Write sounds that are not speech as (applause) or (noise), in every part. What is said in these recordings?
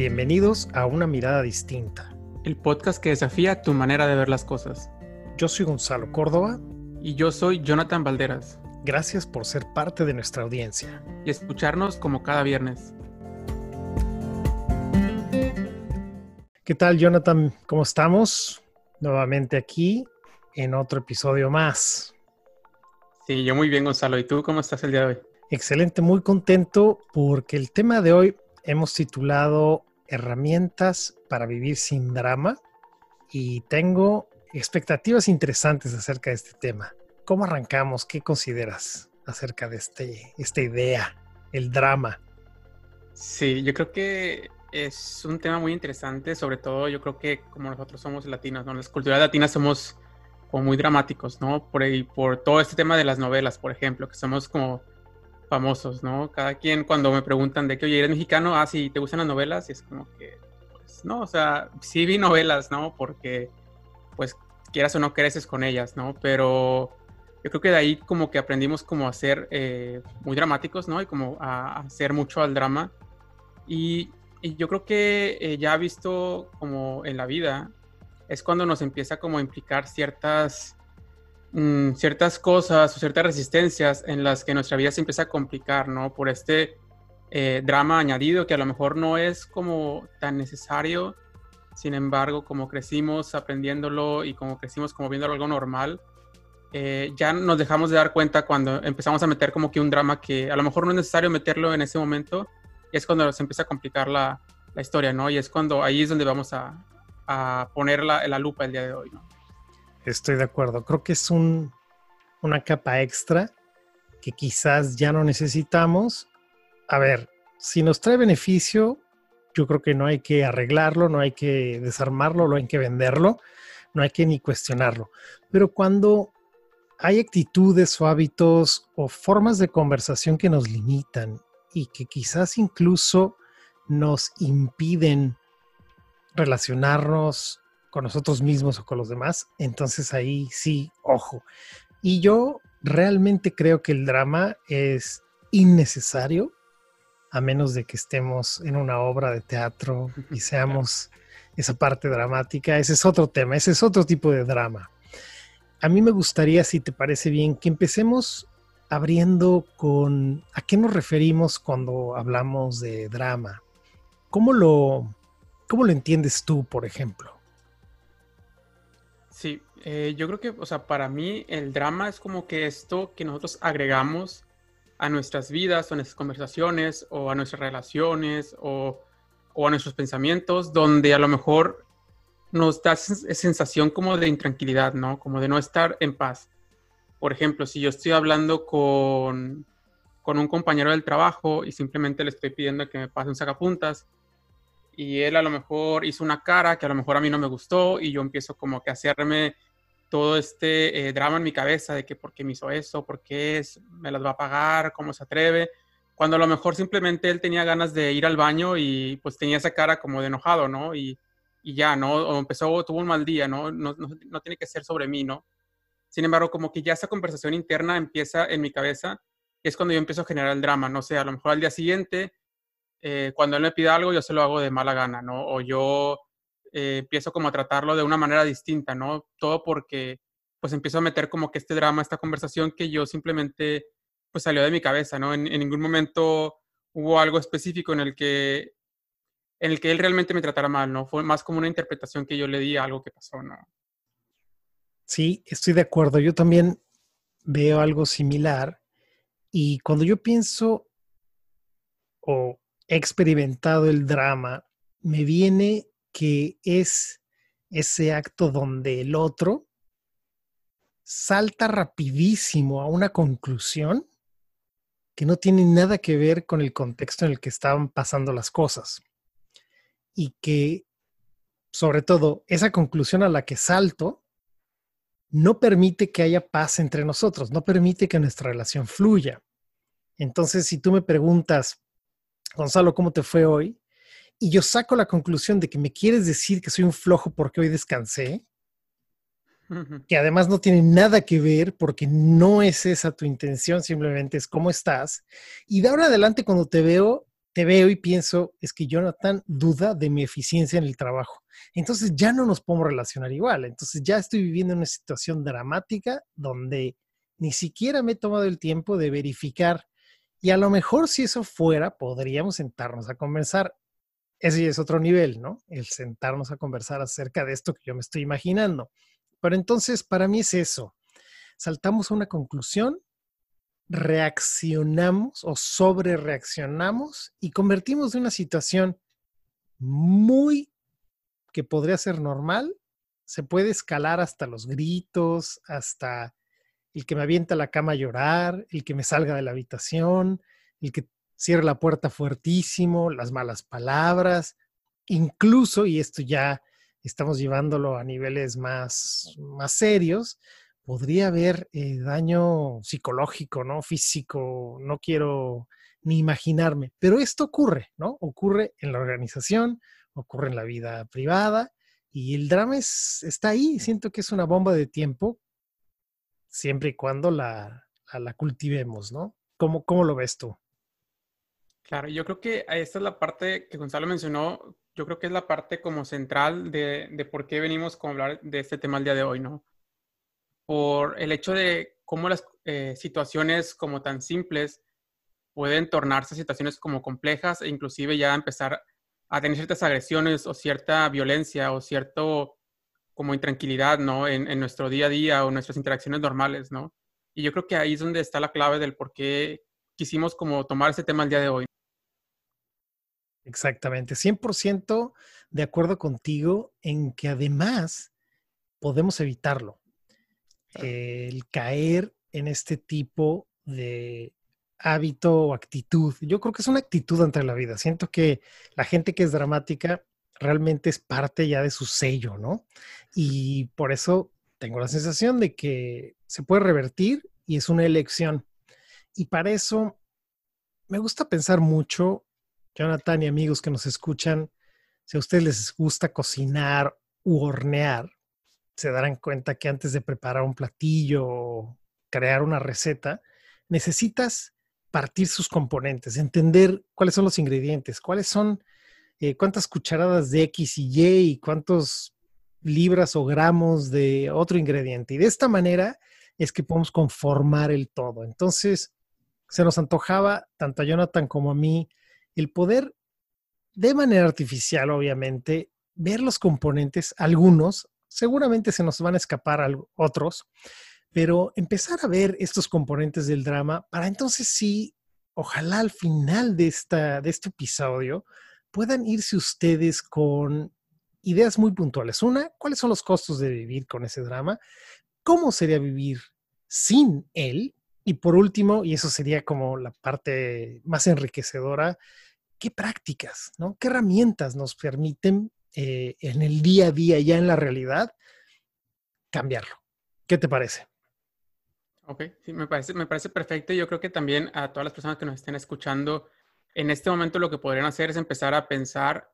Bienvenidos a Una Mirada Distinta. El podcast que desafía tu manera de ver las cosas. Yo soy Gonzalo Córdoba. Y yo soy Jonathan Valderas. Gracias por ser parte de nuestra audiencia. Y escucharnos como cada viernes. ¿Qué tal, Jonathan? ¿Cómo estamos? Nuevamente aquí en otro episodio más. Sí, yo muy bien, Gonzalo. ¿Y tú cómo estás el día de hoy? Excelente, muy contento porque el tema de hoy hemos titulado Herramientas para vivir sin drama y tengo expectativas interesantes acerca de este tema. ¿Cómo arrancamos? ¿Qué consideras acerca de este, esta idea, el drama? Sí, yo creo que es un tema muy interesante, sobre todo yo creo que como nosotros somos latinos, ¿no? Las culturas latinas somos como muy dramáticos, ¿no? Por, por todo este tema de las novelas, por ejemplo, que somos como famosos, ¿no? Cada quien cuando me preguntan de que, oye, ¿eres mexicano? Ah, sí, ¿te gustan las novelas? Y es como que, pues, no, o sea, sí vi novelas, ¿no? Porque, pues, quieras o no creces con ellas, ¿no? Pero yo creo que de ahí como que aprendimos como a ser eh, muy dramáticos, ¿no? Y como a, hacer mucho al drama. Y, yo creo que eh, ya visto como en la vida, es cuando nos empieza como a implicar ciertas Mm, ciertas cosas o ciertas resistencias en las que nuestra vida se empieza a complicar, ¿no? Por este eh, drama añadido que a lo mejor no es como tan necesario, sin embargo, como crecimos aprendiéndolo y como crecimos como viendo algo normal, eh, ya nos dejamos de dar cuenta cuando empezamos a meter como que un drama que a lo mejor no es necesario meterlo en ese momento, y es cuando se empieza a complicar la, la historia, ¿no? Y es cuando ahí es donde vamos a, a poner la, la lupa el día de hoy, ¿no? Estoy de acuerdo. Creo que es un, una capa extra que quizás ya no necesitamos. A ver, si nos trae beneficio, yo creo que no hay que arreglarlo, no hay que desarmarlo, no hay que venderlo, no hay que ni cuestionarlo. Pero cuando hay actitudes o hábitos o formas de conversación que nos limitan y que quizás incluso nos impiden relacionarnos con nosotros mismos o con los demás, entonces ahí sí, ojo. Y yo realmente creo que el drama es innecesario, a menos de que estemos en una obra de teatro y (laughs) seamos esa parte dramática. Ese es otro tema, ese es otro tipo de drama. A mí me gustaría, si te parece bien, que empecemos abriendo con a qué nos referimos cuando hablamos de drama. ¿Cómo lo, cómo lo entiendes tú, por ejemplo? Eh, yo creo que, o sea, para mí el drama es como que esto que nosotros agregamos a nuestras vidas o a nuestras conversaciones o a nuestras relaciones o, o a nuestros pensamientos, donde a lo mejor nos da sensación como de intranquilidad, ¿no? Como de no estar en paz. Por ejemplo, si yo estoy hablando con, con un compañero del trabajo y simplemente le estoy pidiendo que me pase un sacapuntas, y él a lo mejor hizo una cara que a lo mejor a mí no me gustó y yo empiezo como que a hacerme todo este eh, drama en mi cabeza de que por qué me hizo eso, por qué es, me las va a pagar, cómo se atreve, cuando a lo mejor simplemente él tenía ganas de ir al baño y pues tenía esa cara como de enojado, ¿no? Y, y ya, ¿no? O empezó, tuvo un mal día, ¿no? ¿no? No, no tiene que ser sobre mí, ¿no? Sin embargo, como que ya esa conversación interna empieza en mi cabeza y es cuando yo empiezo a generar el drama, no sé, a lo mejor al día siguiente eh, cuando él me pide algo, yo se lo hago de mala gana, ¿no? O yo eh, empiezo como a tratarlo de una manera distinta, ¿no? Todo porque pues empiezo a meter como que este drama, esta conversación que yo simplemente pues salió de mi cabeza, ¿no? En, en ningún momento hubo algo específico en el que en el que él realmente me tratara mal, ¿no? Fue más como una interpretación que yo le di a algo que pasó, ¿no? Sí, estoy de acuerdo. Yo también veo algo similar y cuando yo pienso o he experimentado el drama, me viene que es ese acto donde el otro salta rapidísimo a una conclusión que no tiene nada que ver con el contexto en el que estaban pasando las cosas. Y que, sobre todo, esa conclusión a la que salto no permite que haya paz entre nosotros, no permite que nuestra relación fluya. Entonces, si tú me preguntas, Gonzalo, ¿cómo te fue hoy? Y yo saco la conclusión de que me quieres decir que soy un flojo porque hoy descansé, que además no tiene nada que ver porque no es esa tu intención, simplemente es cómo estás. Y de ahora adelante cuando te veo, te veo y pienso, es que Jonathan duda de mi eficiencia en el trabajo. Entonces ya no nos podemos relacionar igual. Entonces ya estoy viviendo una situación dramática donde ni siquiera me he tomado el tiempo de verificar. Y a lo mejor si eso fuera, podríamos sentarnos a conversar. Ese es otro nivel, ¿no? El sentarnos a conversar acerca de esto que yo me estoy imaginando. Pero entonces, para mí es eso. Saltamos a una conclusión reaccionamos o sobre reaccionamos y convertimos de una situación muy que podría ser normal, se puede escalar hasta los gritos, hasta el que me avienta a la cama a llorar, el que me salga de la habitación, el que cierre la puerta fuertísimo, las malas palabras, incluso, y esto ya estamos llevándolo a niveles más, más serios, podría haber eh, daño psicológico, ¿no? Físico, no quiero ni imaginarme, pero esto ocurre, ¿no? Ocurre en la organización, ocurre en la vida privada y el drama está ahí, siento que es una bomba de tiempo, siempre y cuando la, la, cultivemos, ¿no? ¿Cómo, ¿Cómo lo ves tú? Claro, yo creo que esta es la parte que Gonzalo mencionó, yo creo que es la parte como central de, de por qué venimos a hablar de este tema el día de hoy, ¿no? por el hecho de cómo las eh, situaciones como tan simples pueden tornarse situaciones como complejas e inclusive ya empezar a tener ciertas agresiones o cierta violencia o cierto como intranquilidad, ¿no? En, en, nuestro día a día o nuestras interacciones normales, ¿no? Y yo creo que ahí es donde está la clave del por qué quisimos como tomar ese tema el día de hoy. Exactamente, 100% de acuerdo contigo en que además podemos evitarlo el caer en este tipo de hábito o actitud. Yo creo que es una actitud ante la vida. Siento que la gente que es dramática realmente es parte ya de su sello, ¿no? Y por eso tengo la sensación de que se puede revertir y es una elección. Y para eso me gusta pensar mucho, Jonathan y amigos que nos escuchan, si a ustedes les gusta cocinar u hornear, se darán cuenta que antes de preparar un platillo o crear una receta, necesitas partir sus componentes, entender cuáles son los ingredientes, cuáles son, eh, cuántas cucharadas de X y Y y cuántos libras o gramos de otro ingrediente. Y de esta manera es que podemos conformar el todo. Entonces, se nos antojaba, tanto a Jonathan como a mí, el poder, de manera artificial, obviamente, ver los componentes, algunos, seguramente se nos van a escapar otros, pero empezar a ver estos componentes del drama para entonces sí, ojalá al final de, esta, de este episodio puedan irse ustedes con ideas muy puntuales. Una, ¿cuáles son los costos de vivir con ese drama? ¿Cómo sería vivir sin él? Y por último, y eso sería como la parte más enriquecedora, ¿qué prácticas, ¿no? ¿Qué herramientas nos permiten eh, en el día a día, ya en la realidad, cambiarlo. ¿Qué te parece? Ok, me parece, me parece perfecto. Yo creo que también a todas las personas que nos estén escuchando, en este momento lo que podrían hacer es empezar a pensar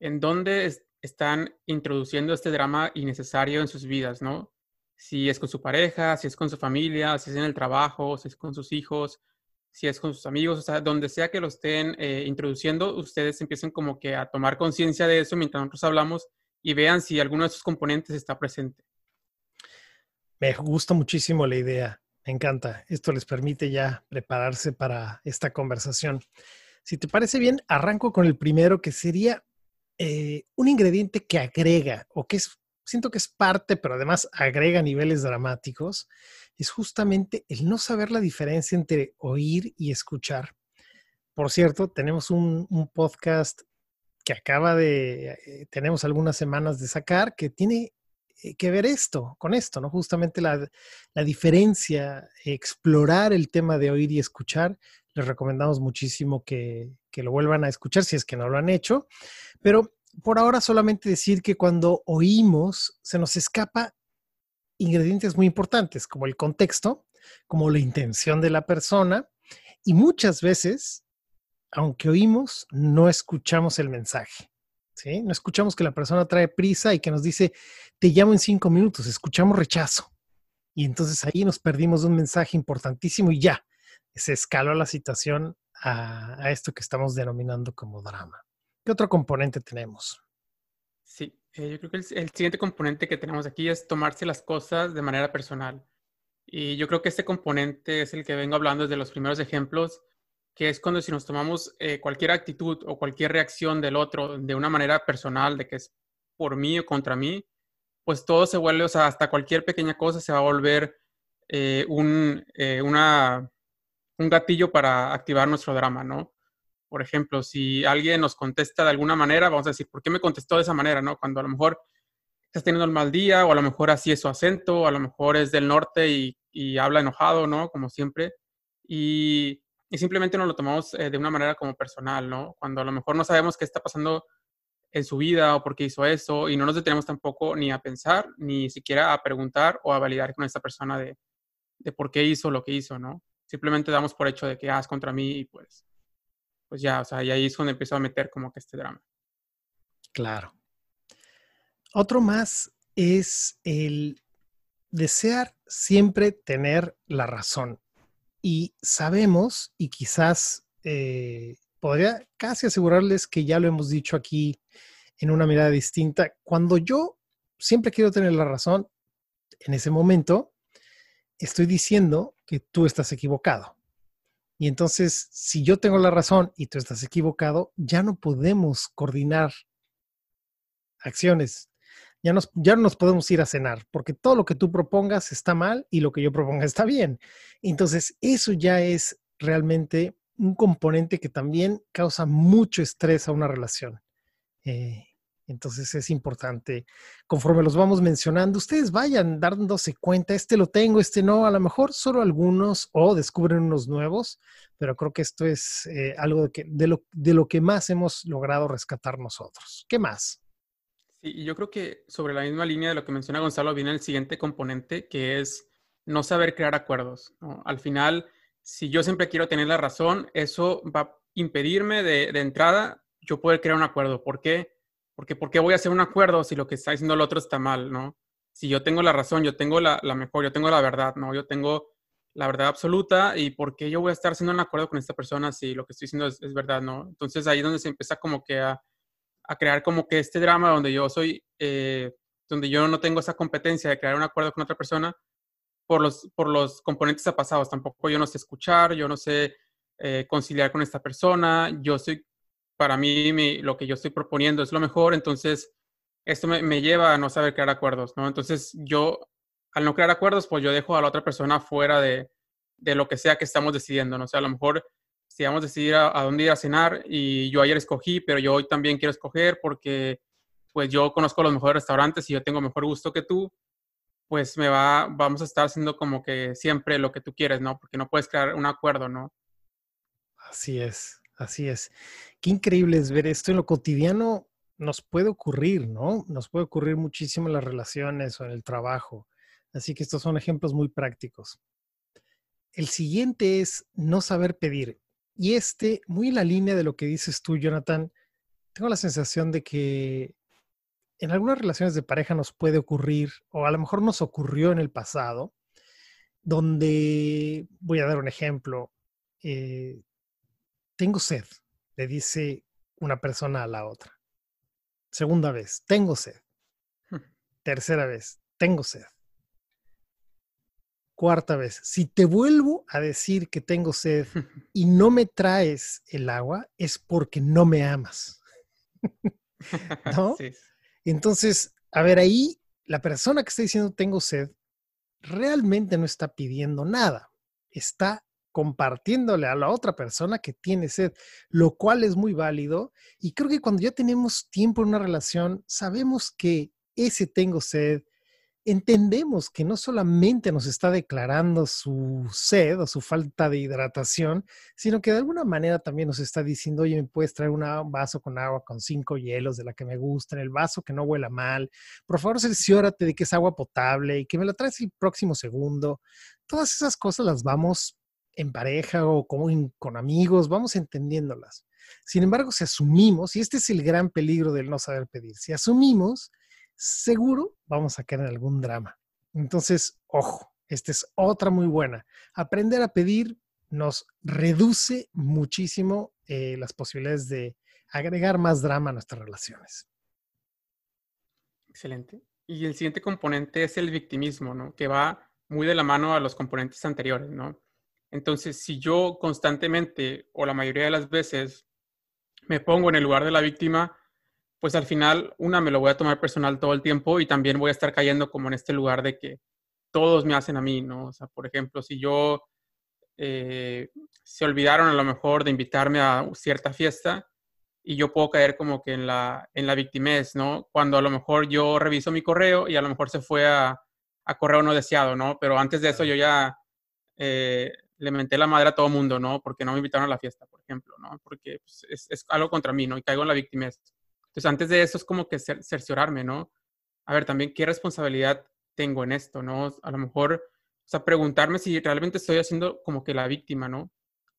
en dónde están introduciendo este drama innecesario en sus vidas, ¿no? Si es con su pareja, si es con su familia, si es en el trabajo, si es con sus hijos, si es con sus amigos, o sea, donde sea que lo estén eh, introduciendo, ustedes empiecen como que a tomar conciencia de eso mientras nosotros hablamos y vean si alguno de esos componentes está presente. Me gusta muchísimo la idea, me encanta. Esto les permite ya prepararse para esta conversación. Si te parece bien, arranco con el primero, que sería eh, un ingrediente que agrega o que es, siento que es parte, pero además agrega niveles dramáticos es justamente el no saber la diferencia entre oír y escuchar. Por cierto, tenemos un, podcast que acaba de, eh, tenemos algunas semanas de sacar, que tiene eh, que ver esto, con esto, ¿no? Justamente la, la, diferencia, explorar el tema de oír y escuchar. Les recomendamos muchísimo que, que lo vuelvan a escuchar si es que no lo han hecho. Pero por ahora solamente decir que cuando oímos se nos escapa ingredientes muy importantes, como el contexto, como la intención de la persona, y muchas veces, aunque oímos, no escuchamos el mensaje. No escuchamos que la persona trae prisa y que nos dice, te llamo en cinco minutos, escuchamos rechazo. Y entonces ahí nos perdimos un mensaje importantísimo y ya, se escaló la situación a, esto que estamos denominando como drama. ¿Qué otro componente tenemos? Sí, eh, yo creo que el, siguiente componente que tenemos aquí es tomarse las cosas de manera personal. Y yo creo que este componente es el que vengo hablando desde los primeros ejemplos, que es cuando si nos tomamos eh, cualquier actitud o cualquier reacción del otro de una manera personal, de que es por mí o contra mí, pues todo se vuelve, o sea, hasta cualquier pequeña cosa se va a volver eh, un, un gatillo para activar nuestro drama, ¿no? Por ejemplo, si alguien nos contesta de alguna manera, vamos a decir, ¿por qué me contestó de esa manera, no? Cuando a lo mejor estás teniendo el mal día, o a lo mejor así es su acento, o a lo mejor es del norte y, habla enojado, ¿no? Como siempre. Y, simplemente nos lo tomamos eh, de una manera como personal, ¿no? Cuando a lo mejor no sabemos qué está pasando en su vida o por qué hizo eso, y no nos detenemos tampoco ni a pensar, ni siquiera a preguntar o a validar con esta persona de, de por qué hizo lo que hizo, ¿no? simplemente damos por hecho de que ah, contra mí y pues, pues ya, o sea, y ahí es cuando empezó a meter como que este drama. Claro. Otro más es el desear siempre tener la razón. Y sabemos, y quizás eh, podría casi asegurarles que ya lo hemos dicho aquí en una mirada distinta, cuando yo siempre quiero tener la razón, en ese momento estoy diciendo que tú estás equivocado. Y entonces, si yo tengo la razón y tú estás equivocado, ya no podemos coordinar acciones. Ya, nos, ya no nos podemos ir a cenar, porque todo lo que tú propongas está mal y lo que yo proponga está bien. Entonces, eso ya es realmente un componente que también causa mucho estrés a una relación. Eh, entonces es importante, conforme los vamos mencionando, ustedes vayan dándose cuenta, este lo tengo, este no, a lo mejor solo algunos o descubren unos nuevos, pero creo que esto es eh, algo de, lo, que más hemos logrado rescatar nosotros. ¿Qué más? Sí, yo creo que sobre la misma línea de lo que menciona Gonzalo viene el siguiente componente, que es no saber crear acuerdos. Al final, si yo siempre quiero tener la razón, eso va a impedirme de, de entrada yo poder crear un acuerdo. ¿Por qué? Porque ¿por qué voy a hacer un acuerdo si lo que está diciendo el otro está mal, no? Si yo tengo la razón, yo tengo la, mejor, yo tengo la verdad, ¿no? Yo tengo la verdad absoluta y ¿por qué yo voy a estar haciendo un acuerdo con esta persona si lo que estoy diciendo es, verdad, ¿no? Entonces ahí es donde se empieza como que a, crear como que este drama donde yo soy, eh, donde yo no tengo esa competencia de crear un acuerdo con otra persona por los, por los componentes pasados. Tampoco yo no sé escuchar, yo no sé eh, conciliar con esta persona, yo soy para mí lo que yo estoy proponiendo es lo mejor, entonces esto me, lleva a no saber crear acuerdos, ¿no? Entonces yo, al no crear acuerdos, pues yo dejo a la otra persona fuera de, lo que sea que estamos decidiendo, ¿no? O sea, a lo mejor si vamos a decidir a, dónde ir a cenar y yo ayer escogí, pero yo hoy también quiero escoger porque pues yo conozco los mejores restaurantes y yo tengo mejor gusto que tú, pues me va, vamos a estar haciendo como que siempre lo que tú quieres, ¿no? Porque no puedes crear un acuerdo, ¿no? Así es. Así es. Qué increíble es ver esto en lo cotidiano. Nos puede ocurrir, ¿no? Nos puede ocurrir muchísimo en las relaciones o en el trabajo. Así que estos son ejemplos muy prácticos. El siguiente es no saber pedir. Y este, muy en la línea de lo que dices tú, Jonathan, tengo la sensación de que en algunas relaciones de pareja nos puede ocurrir, o a lo mejor nos ocurrió en el pasado, donde, voy a dar un ejemplo, eh, tengo sed, le dice una persona a la otra. Segunda vez, tengo sed. Hmm. Tercera vez, tengo sed. Cuarta vez, si te vuelvo a decir que tengo sed (laughs) y no me traes el agua, es porque no me amas. (laughs) ¿No? Entonces, a ver, ahí la persona que está diciendo tengo sed realmente no está pidiendo nada, está compartiéndole a la otra persona que tiene sed, lo cual es muy válido. Y creo que cuando ya tenemos tiempo en una relación, sabemos que ese tengo sed, entendemos que no solamente nos está declarando su sed o su falta de hidratación, sino que de alguna manera también nos está diciendo, oye, me puedes traer un vaso con agua con cinco hielos de la que me gusta, el vaso que no huela mal, por favor cerciórate de que es agua potable y que me la traes el próximo segundo. Todas esas cosas las vamos en pareja o con, con amigos, vamos entendiéndolas. Sin embargo, si asumimos, y este es el gran peligro del no saber pedir, si asumimos, seguro vamos a caer en algún drama. Entonces, ojo, esta es otra muy buena. Aprender a pedir nos reduce muchísimo eh, las posibilidades de agregar más drama a nuestras relaciones. Excelente. Y el siguiente componente es el victimismo, ¿no? Que va muy de la mano a los componentes anteriores, ¿no? Entonces, si yo constantemente o la mayoría de las veces me pongo en el lugar de la víctima, pues al final, una, me lo voy a tomar personal todo el tiempo y también voy a estar cayendo como en este lugar de que todos me hacen a mí, ¿no? O sea, por ejemplo, si yo eh, se olvidaron a lo mejor de invitarme a cierta fiesta y yo puedo caer como que en la, en la victimez, ¿no? Cuando a lo mejor yo reviso mi correo y a lo mejor se fue a, a correo no deseado, ¿no? Pero antes de eso yo ya eh, le menté la madre a todo mundo, ¿no? Porque no me invitaron a la fiesta, por ejemplo, ¿no? Porque pues, es, es, algo contra mí, ¿no? Y caigo en la victimez. Entonces, antes de eso es como que cerciorarme, ¿no? A ver, también, ¿qué responsabilidad tengo en esto, ¿no? A lo mejor, o sea, preguntarme si realmente estoy haciendo como que la víctima, ¿no?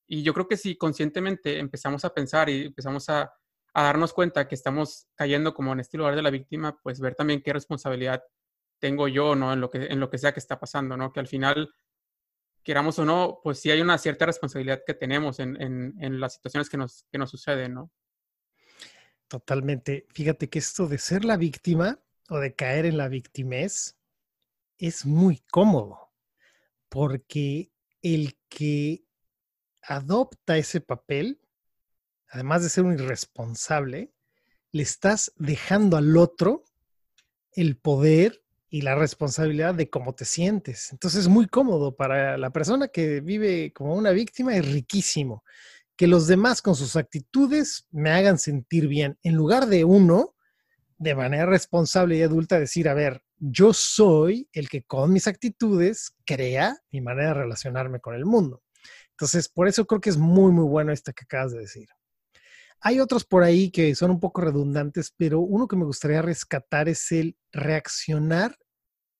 Y yo creo que si conscientemente empezamos a pensar y empezamos a, a darnos cuenta que estamos cayendo como en este lugar de la víctima, pues ver también qué responsabilidad tengo yo, ¿no? En lo que, en lo que sea que está pasando, ¿no? Que al final queramos o no, pues sí hay una cierta responsabilidad que tenemos en, las situaciones que nos, que nos suceden, ¿no? Totalmente. Fíjate que esto de ser la víctima o de caer en la victimez es muy cómodo, porque el que adopta ese papel, además de ser un irresponsable, le estás dejando al otro el poder y la responsabilidad de cómo te sientes. Entonces es muy cómodo para la persona que vive como una víctima, es riquísimo. Que los demás con sus actitudes me hagan sentir bien, en lugar de uno, de manera responsable y adulta, decir, a ver, yo soy el que con mis actitudes crea mi manera de relacionarme con el mundo. Entonces, por eso creo que es muy, muy bueno esto que acabas de decir. Hay otros por ahí que son un poco redundantes, pero uno que me gustaría rescatar es el reaccionar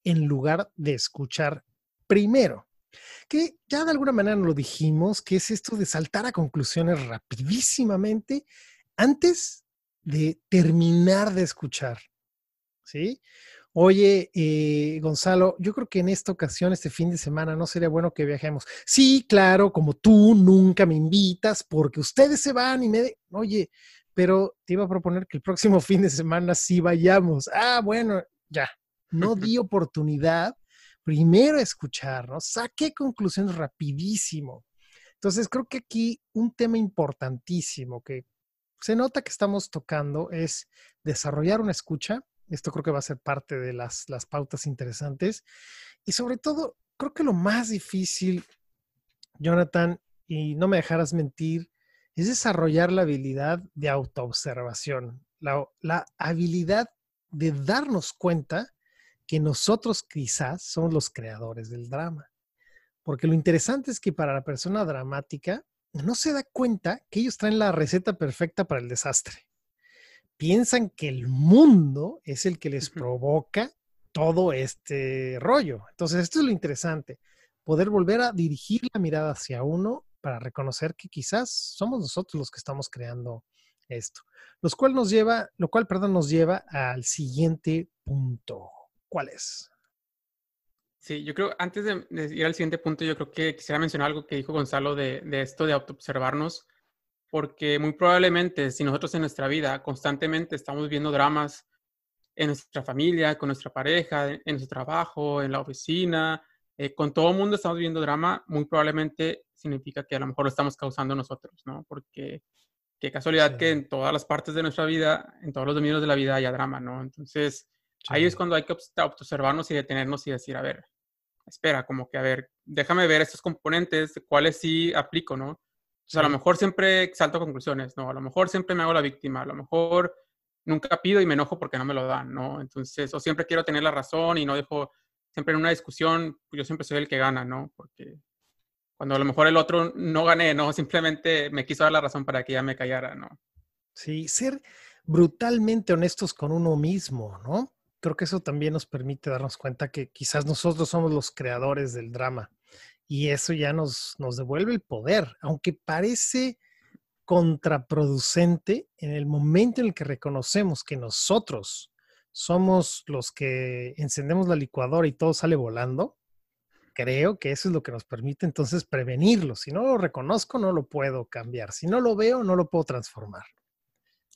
en lugar de escuchar primero. Que ya de alguna manera nos lo dijimos, que es esto de saltar a conclusiones rapidísimamente antes de terminar de escuchar. ¿Sí? Oye, eh, Gonzalo, yo creo que en esta ocasión, este fin de semana, no sería bueno que viajemos. Sí, claro, como tú nunca me invitas porque ustedes se van y me... Oye, pero te iba a proponer que el próximo (laughs) fin de semana sí vayamos. Ah, bueno, ya. No (laughs) di oportunidad primero a escuchar, ¿no? Saqué conclusiones rapidísimo. Entonces, creo que aquí un tema importantísimo que se nota que estamos tocando es desarrollar una escucha esto creo que va a ser parte de las, pautas interesantes. Y sobre todo, creo que lo más difícil, Jonathan, y no me dejarás mentir, es desarrollar la habilidad de autoobservación, la, la habilidad de darnos cuenta que nosotros quizás somos los creadores del drama. Porque lo interesante es que para la persona dramática no se da cuenta que ellos traen la receta perfecta para el desastre piensan que el mundo es el que les provoca todo este rollo. Entonces, esto es lo interesante, poder volver a dirigir la mirada hacia uno para reconocer que quizás somos nosotros los que estamos creando esto. Lo cual nos lleva, lo cual, perdón, nos lleva al siguiente punto. ¿Cuál es? Sí, yo creo, antes de, ir al siguiente punto, yo creo que quisiera mencionar algo que dijo Gonzalo de, de esto de autoobservarnos porque muy probablemente si nosotros en nuestra vida constantemente estamos viendo dramas en nuestra familia, con nuestra pareja, en nuestro trabajo, en la oficina, eh, con todo el mundo estamos viendo drama, muy probablemente significa que a lo mejor lo estamos causando nosotros, ¿no? Porque qué casualidad que en todas las partes de nuestra vida, en todos los dominios de la vida haya drama, ¿no? Entonces, ahí es cuando hay que observarnos y detenernos y decir, a ver, espera, como que, a ver, déjame ver estos componentes, cuáles sí aplico, ¿no? O sea, a lo mejor siempre salto conclusiones, ¿no? A lo mejor siempre me hago la víctima, a lo mejor nunca pido y me enojo porque no me lo dan, ¿no? Entonces, o siempre quiero tener la razón y no dejo, siempre en una discusión, yo siempre soy el que gana, ¿no? Porque cuando a lo mejor el otro no gané, ¿no? Simplemente me quiso dar la razón para que ya me callara, ¿no? Sí, ser brutalmente honestos con uno mismo, ¿no? Creo que eso también nos permite darnos cuenta que quizás nosotros somos los creadores del drama y eso ya nos, nos devuelve el poder, aunque parece contraproducente en el momento en el que reconocemos que nosotros somos los que encendemos la licuadora y todo sale volando, creo que eso es lo que nos permite entonces prevenirlo. Si no lo reconozco, no lo puedo cambiar. Si no lo veo, no lo puedo transformar.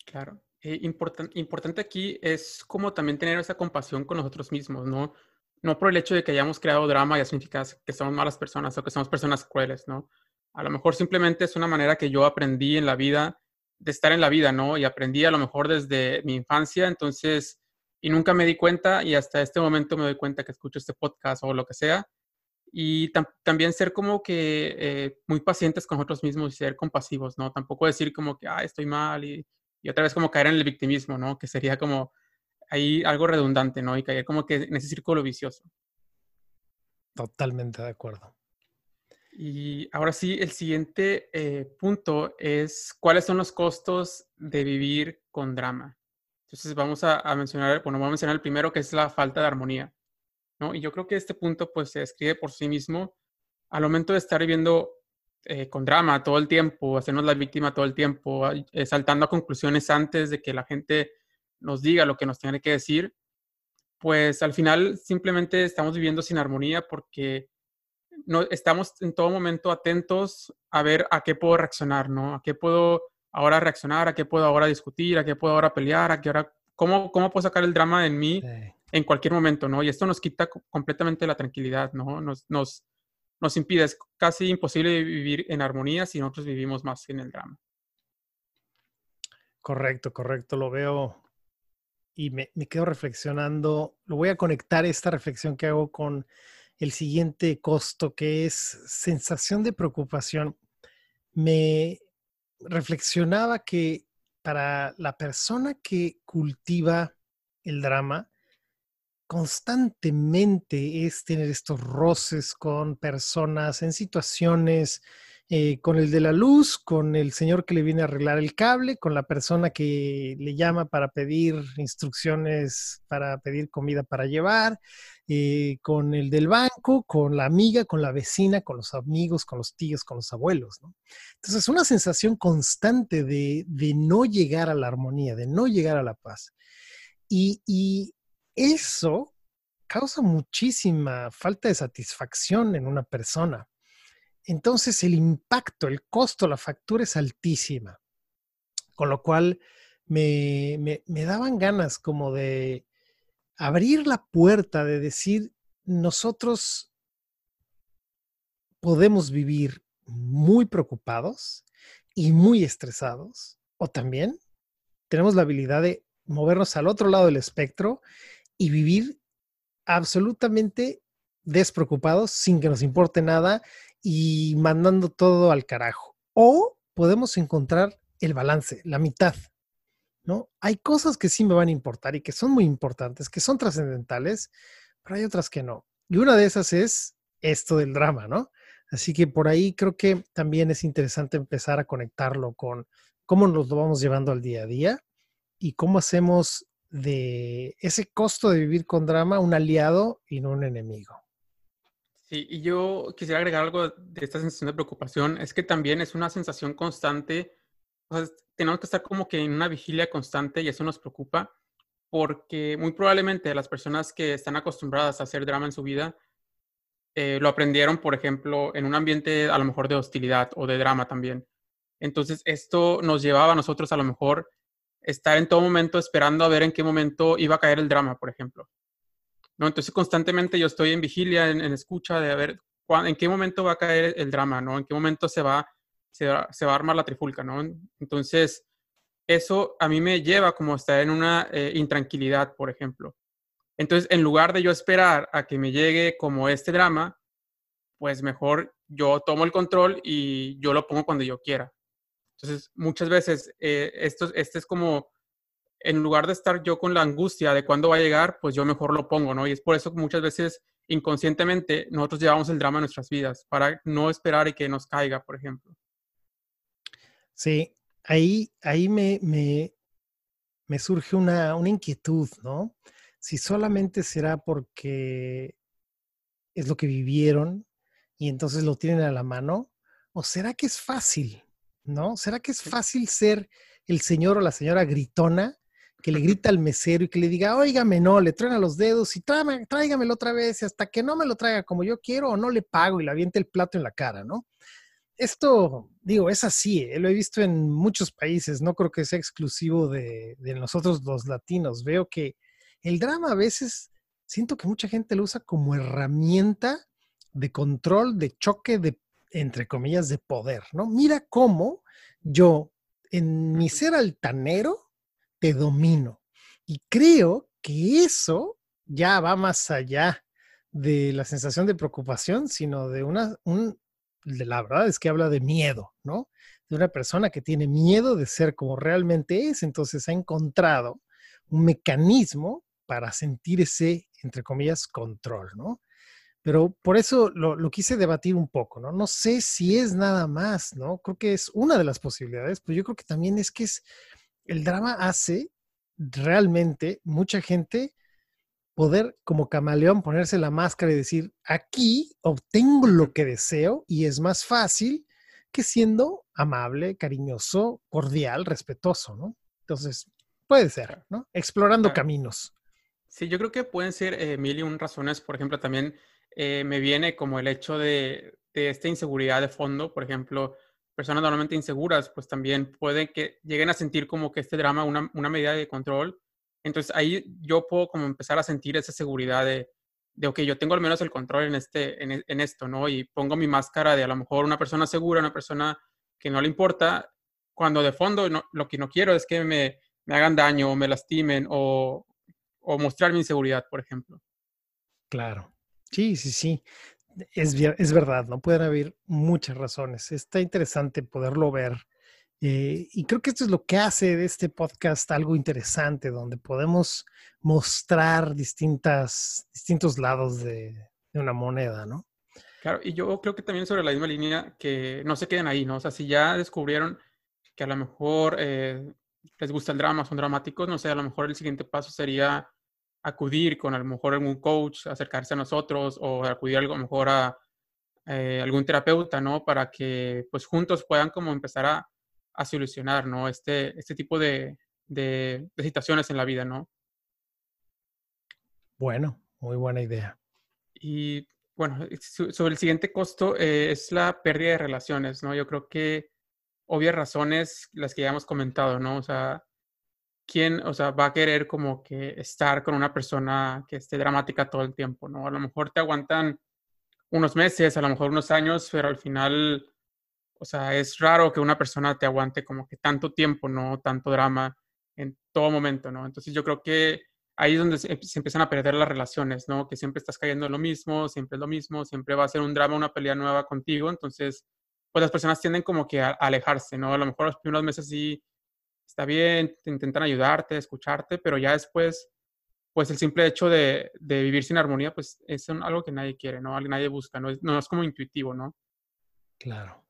Claro. Eh, importante aquí es como también tener esa compasión con nosotros mismos, ¿no? No por el hecho de que hayamos creado drama ya significa que somos malas personas o que somos personas crueles, ¿no? A lo mejor simplemente es una manera que yo aprendí en la vida de estar en la vida, ¿no? Y aprendí a lo mejor desde mi infancia, entonces, y nunca me di cuenta y hasta este momento me doy cuenta que escucho este podcast o lo que sea. Y también ser como que eh, muy pacientes con nosotros mismos y ser compasivos, ¿no? Tampoco decir como que, ah, estoy mal y, y otra vez como caer en el victimismo, ¿no? Que sería como ahí algo redundante, ¿no? Y caer como que en ese círculo vicioso. Totalmente de acuerdo. Y ahora sí, el siguiente eh, punto es cuáles son los costos de vivir con drama. Entonces vamos a, mencionar, bueno, vamos a mencionar el primero que es la falta de armonía, ¿no? Y yo creo que este punto pues se describe por sí mismo al momento de estar viviendo eh, con drama todo el tiempo, hacernos la víctima todo el tiempo, eh, saltando a conclusiones antes de que la gente nos diga lo que nos tiene que decir, pues al final simplemente estamos viviendo sin armonía porque no, estamos en todo momento atentos a ver a qué puedo reaccionar, ¿no? A qué puedo ahora reaccionar, a qué puedo ahora discutir, a qué puedo ahora pelear, a qué ahora, cómo, cómo puedo sacar el drama en mí en cualquier momento, ¿no? Y esto nos quita completamente la tranquilidad, ¿no? Nos, nos, nos impide, es casi imposible vivir en armonía si nosotros vivimos más en el drama. Correcto, correcto, lo veo y me, quedo reflexionando, lo voy a conectar esta reflexión que hago con el siguiente costo, que es sensación de preocupación. Me reflexionaba que para la persona que cultiva el drama, constantemente es tener estos roces con personas en situaciones eh, con el de la luz, con el señor que le viene a arreglar el cable, con la persona que le llama para pedir instrucciones, para pedir comida para llevar, eh, con el del banco, con la amiga, con la vecina, con los amigos, con los tíos, con los abuelos. ¿no? Entonces, una sensación constante de, no llegar a la armonía, de no llegar a la paz. Y, y eso causa muchísima falta de satisfacción en una persona entonces el impacto, el costo, la factura es altísima. Con lo cual me, daban ganas como de abrir la puerta, de decir, nosotros podemos vivir muy preocupados y muy estresados, o también tenemos la habilidad de movernos al otro lado del espectro y vivir absolutamente despreocupados sin que nos importe nada y mandando todo al carajo. O podemos encontrar el balance, la mitad, ¿no? Hay cosas que sí me van a importar y que son muy importantes, que son trascendentales, pero hay otras que no. Y una de esas es esto del drama, ¿no? Así que por ahí creo que también es interesante empezar a conectarlo con cómo nos lo vamos llevando al día a día y cómo hacemos de ese costo de vivir con drama un aliado y no un enemigo. Sí, y yo quisiera agregar algo de esta sensación de preocupación, es que también es una sensación constante, tenemos que estar como que en una vigilia constante y eso nos preocupa, porque muy probablemente las personas que están acostumbradas a hacer drama en su vida, eh, lo aprendieron, por ejemplo, en un ambiente a lo mejor de hostilidad o de drama también. Entonces, esto nos llevaba a nosotros a lo mejor estar en todo momento esperando a ver en qué momento iba a caer el drama, por ejemplo. ¿No? Entonces constantemente yo estoy en vigilia, en, escucha de a ver en qué momento va a caer el drama, ¿no? En qué momento se va, se va, a armar la trifulca, ¿no? Entonces, eso a mí me lleva como a estar en una eh, intranquilidad, por ejemplo. Entonces, en lugar de yo esperar a que me llegue como este drama, pues mejor yo tomo el control y yo lo pongo cuando yo quiera. Entonces, muchas veces eh, esto, este es como en lugar de estar yo con la angustia de cuándo va a llegar, pues yo mejor lo pongo, ¿no? Y es por eso que muchas veces inconscientemente nosotros llevamos el drama en nuestras vidas, para no esperar y que nos caiga, por ejemplo. Sí, ahí, ahí me, me, me surge una, una inquietud, ¿no? Si solamente será porque es lo que vivieron y entonces lo tienen a la mano, o será que es fácil, ¿no? ¿Será que es fácil ser el señor o la señora gritona que le grita al mesero y que le diga, óigame, no, le truena los dedos y tráigame, tráigamelo otra vez y hasta que no me lo traiga como yo quiero o no le pago y le aviente el plato en la cara, ¿no? Esto, digo, es así, ¿eh? lo he visto en muchos países, no creo que sea exclusivo de, de nosotros los latinos. Veo que el drama a veces, siento que mucha gente lo usa como herramienta de control, de choque, de, entre comillas, de poder, ¿no? Mira cómo yo, en mi ser altanero, te domino. Y creo que eso ya va más allá de la sensación de preocupación, sino de una, un, de la verdad es que habla de miedo, ¿no? De una persona que tiene miedo de ser como realmente es, entonces ha encontrado un mecanismo para sentir ese, entre comillas, control, ¿no? Pero por eso lo, lo, quise debatir un poco, ¿no? No sé si es nada más, ¿no? Creo que es una de las posibilidades, pero yo creo que también es que es, el drama hace realmente mucha gente poder como camaleón ponerse la máscara y decir, aquí obtengo lo que deseo y es más fácil que siendo amable, cariñoso, cordial, respetuoso, ¿no? Entonces, puede ser, ¿no? Explorando caminos. Sí, yo creo que pueden ser eh, mil y un razones. Por ejemplo, también eh, me viene como el hecho de, de, esta inseguridad de fondo. Por ejemplo, personas normalmente inseguras, pues también pueden que lleguen a sentir como que este drama una, una medida de control entonces ahí yo puedo como empezar a sentir esa seguridad de, de ok, yo tengo al menos el control en, este, en, en, esto, ¿no? Y pongo mi máscara de a lo mejor una persona segura, una persona que no le importa, cuando de fondo no, lo que no quiero es que me, me hagan daño o me lastimen o, o, mostrar mi inseguridad, por ejemplo. Claro, sí, sí, sí. Es, es verdad, no pueden haber muchas razones. Está interesante poderlo ver eh, y creo que esto es lo que hace de este podcast algo interesante, donde podemos mostrar distintas, distintos lados de, una moneda, ¿no? Claro, y yo creo que también sobre la misma línea, que no se queden ahí, ¿no? O sea, si ya descubrieron que a lo mejor eh, les gusta el drama, son dramáticos, no sé, a lo mejor el siguiente paso sería acudir con a lo mejor algún coach, acercarse a nosotros o acudir a lo mejor a eh, algún terapeuta, ¿no? Para que pues juntos puedan como empezar a a solucionar, ¿no? Este, este tipo de, de, situaciones en la vida, ¿no? Bueno, muy buena idea. Y bueno, sobre el siguiente costo eh, es la pérdida de relaciones, ¿no? Yo creo que obvias razones, las que ya hemos comentado, ¿no? O sea, ¿quién, o sea, va a querer como que estar con una persona que esté dramática todo el tiempo, ¿no? A lo mejor te aguantan unos meses, a lo mejor unos años, pero al final o sea, es raro que una persona te aguante como que tanto tiempo, ¿no? Tanto drama en todo momento, ¿no? Entonces yo creo que ahí es donde se, empiezan a perder las relaciones, ¿no? Que siempre estás cayendo en lo mismo, siempre es lo mismo, siempre va a ser un drama, una pelea nueva contigo. Entonces, pues las personas tienden como que a, alejarse, ¿no? A lo mejor los primeros meses sí está bien, te intentan ayudarte, escucharte, pero ya después, pues el simple hecho de, de vivir sin armonía, pues es algo que nadie quiere, ¿no? Nadie busca, no es, no es como intuitivo, ¿no? Claro.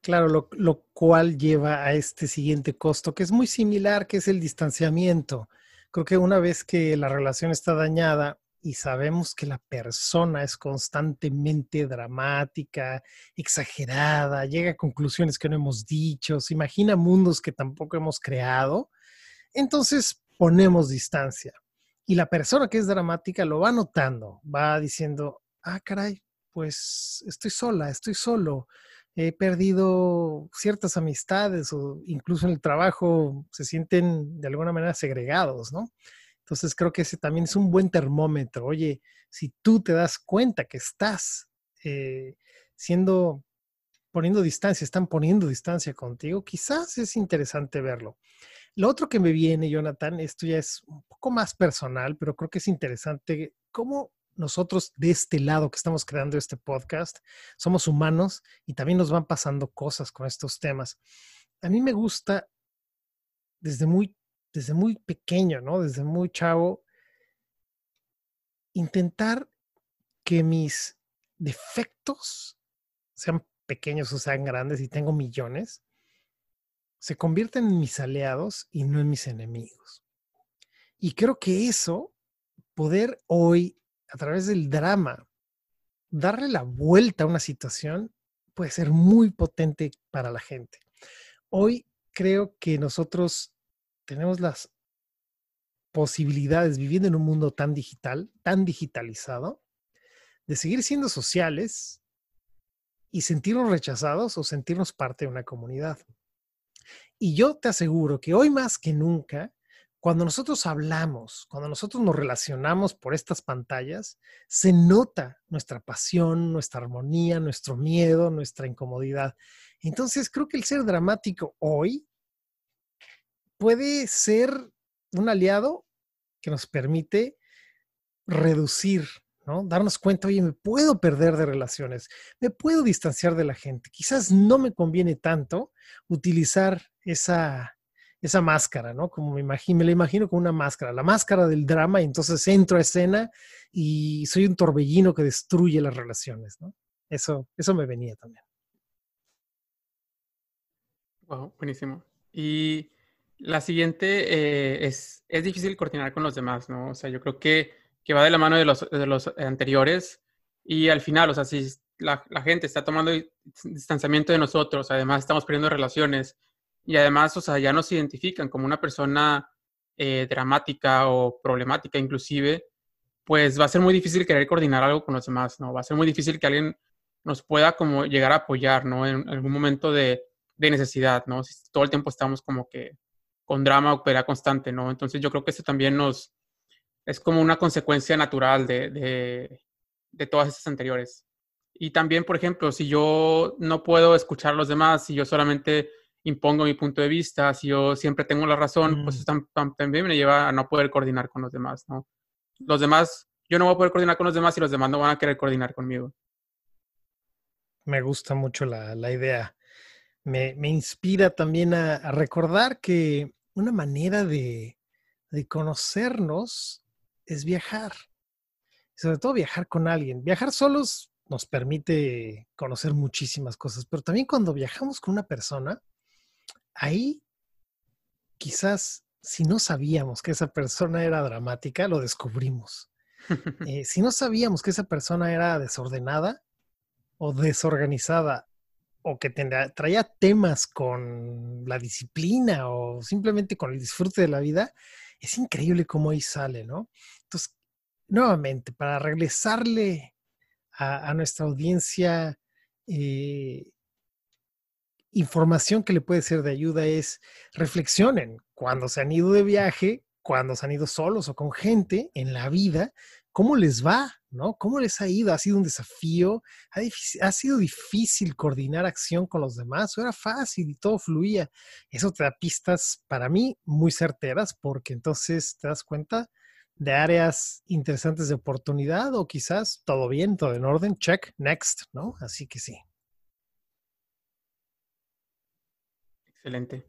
Claro, lo, lo, cual lleva a este siguiente costo, que es muy similar, que es el distanciamiento. Creo que una vez que la relación está dañada y sabemos que la persona es constantemente dramática, exagerada, llega a conclusiones que no hemos dicho, se imagina mundos que tampoco hemos creado, entonces ponemos distancia. Y la persona que es dramática lo va notando, va diciendo, ah, caray, pues estoy sola, estoy solo he perdido ciertas amistades o incluso en el trabajo se sienten de alguna manera segregados, ¿no? Entonces creo que ese también es un buen termómetro. Oye, si tú te das cuenta que estás eh, siendo, poniendo distancia, están poniendo distancia contigo, quizás es interesante verlo. Lo otro que me viene, Jonathan, esto ya es un poco más personal, pero creo que es interesante cómo nosotros de este lado que estamos creando este podcast somos humanos y también nos van pasando cosas con estos temas. A mí me gusta desde muy, desde muy pequeño, ¿no? Desde muy chavo, intentar que mis defectos, sean pequeños o sean grandes, y tengo millones, se convierten en mis aliados y no en mis enemigos. Y creo que eso, poder hoy a través del drama, darle la vuelta a una situación puede ser muy potente para la gente. Hoy creo que nosotros tenemos las posibilidades viviendo en un mundo tan digital, tan digitalizado, de seguir siendo sociales y sentirnos rechazados o sentirnos parte de una comunidad. Y yo te aseguro que hoy más que nunca, cuando nosotros hablamos, cuando nosotros nos relacionamos por estas pantallas, se nota nuestra pasión, nuestra armonía, nuestro miedo, nuestra incomodidad. Entonces, creo que el ser dramático hoy puede ser un aliado que nos permite reducir, ¿no? Darnos cuenta, oye, me puedo perder de relaciones, me puedo distanciar de la gente. Quizás no me conviene tanto utilizar esa, esa máscara, ¿no? Como me imagino, me la imagino como una máscara, la máscara del drama, y entonces entro a escena y soy un torbellino que destruye las relaciones, ¿no? Eso, eso me venía también. Wow, buenísimo. Y la siguiente eh, es, es difícil coordinar con los demás, ¿no? O sea, yo creo que, que va de la mano de los, de los anteriores y al final, o sea, si la, la gente está tomando distanciamiento de nosotros, además estamos perdiendo relaciones, y además, o sea, ya nos identifican como una persona eh, dramática o problemática inclusive, pues va a ser muy difícil querer coordinar algo con los demás, ¿no? Va a ser muy difícil que alguien nos pueda como llegar a apoyar, ¿no? En algún momento de, de necesidad, ¿no? Si todo el tiempo estamos como que con drama o pelea constante, ¿no? Entonces yo creo que esto también nos, es como una consecuencia natural de, de, de todas estas anteriores. Y también, por ejemplo, si yo no puedo escuchar a los demás, si yo solamente impongo mi punto de vista, si yo siempre tengo la razón, pues mm. también me lleva a no poder coordinar con los demás, ¿no? Los demás, yo no voy a poder coordinar con los demás y los demás no van a querer coordinar conmigo. Me gusta mucho la, idea. Me, inspira también a, recordar que una manera de, de conocernos es viajar. Sobre todo viajar con alguien. Viajar solos nos permite conocer muchísimas cosas, pero también cuando viajamos con una persona, ahí quizás si no sabíamos que esa persona era dramática, lo descubrimos. (laughs) Eh, si no sabíamos que esa persona era desordenada o desorganizada o que traía temas con la disciplina o simplemente con el disfrute de la vida, es increíble cómo ahí sale, ¿no? Entonces, nuevamente, para regresarle a, nuestra audiencia eh, información que le puede ser de ayuda es reflexionen cuando se han ido de viaje, cuando se han ido solos o con gente en la vida, ¿cómo les va? ¿No? ¿Cómo les ha ido? ¿Ha sido un desafío? ¿Ha, sido difícil coordinar acción con los demás? ¿O era fácil y todo fluía? Eso te da pistas para mí muy certeras porque entonces te das cuenta de áreas interesantes de oportunidad o quizás todo bien, todo en orden, check, next, ¿no? Así que sí. Excelente.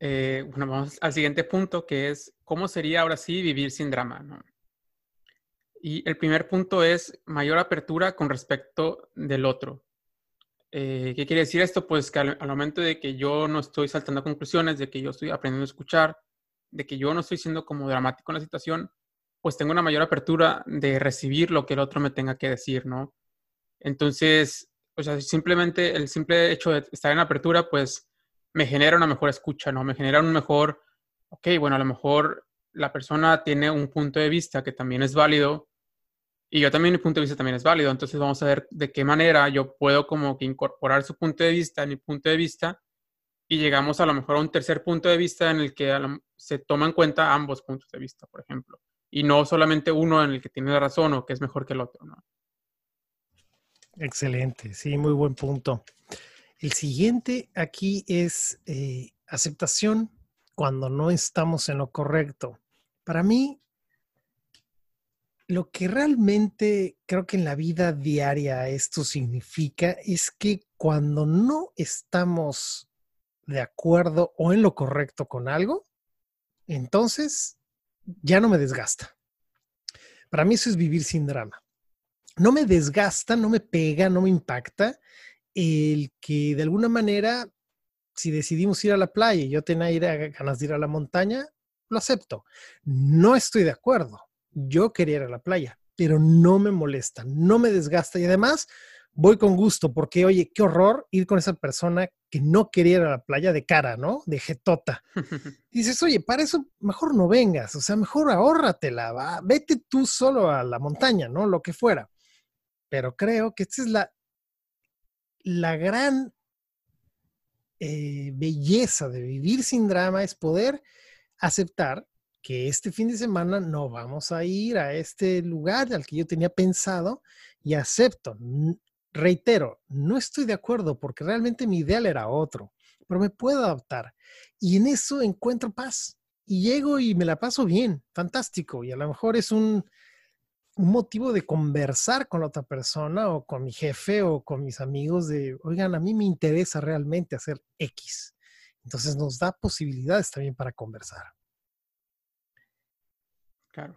Eh, bueno, vamos al siguiente punto, que es cómo sería ahora sí vivir sin drama. Y el primer punto es mayor apertura con respecto del otro. Eh, ¿Qué quiere decir esto? Pues que al, momento de que yo no estoy saltando conclusiones, de que yo estoy aprendiendo a escuchar, de que yo no estoy siendo como dramático en la situación, pues tengo una mayor apertura de recibir lo que el otro me tenga que decir, ¿no? Entonces, o sea, simplemente el simple hecho de estar en apertura, pues me genera una mejor escucha, ¿no? Me genera un mejor, ok, bueno, a lo mejor la persona tiene un punto de vista que también es válido y yo también mi punto de vista también es válido, entonces vamos a ver de qué manera yo puedo como que incorporar su punto de vista en mi punto de vista y llegamos a lo mejor a un tercer punto de vista en el que se toman en cuenta ambos puntos de vista, por ejemplo, y no solamente uno en el que tiene razón o que es mejor que el otro. Excelente, sí, muy buen punto. El siguiente aquí es eh, aceptación cuando no estamos en lo correcto. Para mí, lo que realmente creo que en la vida diaria esto significa es que cuando no estamos de acuerdo o en lo correcto con algo, entonces ya no me desgasta. Para mí eso es vivir sin drama. No me desgasta, no me pega, no me impacta el que de alguna manera, si decidimos ir a la playa y yo tenía ganas de ir a la montaña, lo acepto. No estoy de acuerdo. Yo quería ir a la playa, pero no me molesta, no me desgasta y además voy con gusto porque, oye, qué horror ir con esa persona que no quería ir a la playa de cara, ¿no? De jetota. (laughs) dices, oye, para eso mejor no vengas, o sea, mejor ahórratela, va, vete tú solo a la montaña, ¿no? Lo que fuera. Pero creo que esta es la, la gran eh, belleza de vivir sin drama, es poder aceptar que este fin de semana no vamos a ir a este lugar al que yo tenía pensado y acepto. Reitero, no estoy de acuerdo porque realmente mi ideal era otro, pero me puedo adaptar y en eso encuentro paz y llego y me la paso bien, fantástico y a lo mejor es un, motivo de conversar con la otra persona o con mi jefe o con mis amigos de, oigan, a mí me interesa realmente hacer X. Entonces nos da posibilidades también para conversar. Claro.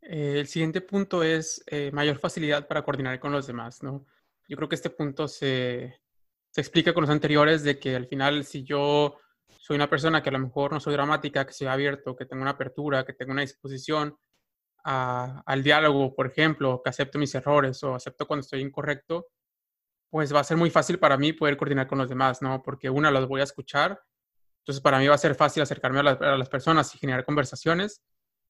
Eh, el siguiente punto es eh, mayor facilidad para coordinar con los demás, ¿no? Yo creo que este punto se, se, explica con los anteriores de que al final si yo soy una persona que a lo mejor no soy dramática, que soy abierto, que tengo una apertura, que tengo una disposición al diálogo, por ejemplo, que acepto mis errores o acepto cuando estoy incorrecto, pues va a ser muy fácil para mí poder coordinar con los demás, ¿no? Porque una, los voy a escuchar, entonces para mí va a ser fácil acercarme a, a las personas y generar conversaciones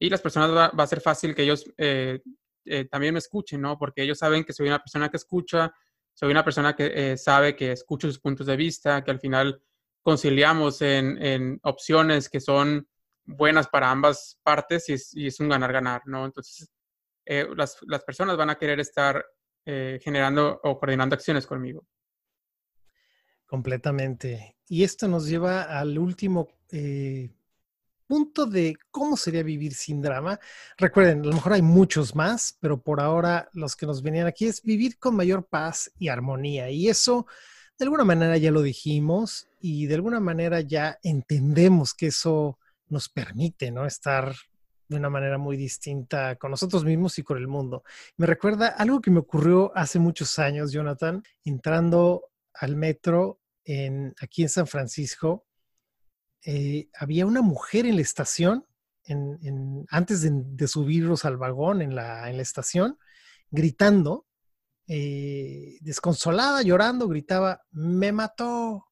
y las personas va, a ser fácil que ellos eh, eh, también me escuchen, ¿no? Porque ellos saben que soy una persona que escucha, soy una persona que eh, sabe que escucho sus puntos de vista, que al final conciliamos en, opciones que son buenas para ambas partes y es, y es un ganar-ganar, ¿no? Entonces, las, las, personas van a querer estar generando o coordinando acciones conmigo. Completamente. Y esto nos lleva al último punto de cómo sería vivir sin drama. Recuerden, a lo mejor hay muchos más, pero por ahora los que nos venían aquí es vivir con mayor paz y armonía. Y eso, de alguna manera ya lo dijimos y de alguna manera ya entendemos que eso nos permite, ¿no? Estar de una manera muy distinta con nosotros mismos y con el mundo. Me recuerda algo que me ocurrió hace muchos años, Jonathan, entrando al metro aquí en San Francisco eh, había una mujer en la estación, antes de, subirlos al vagón en la, estación, gritando, eh, desconsolada, llorando, gritaba, me mató,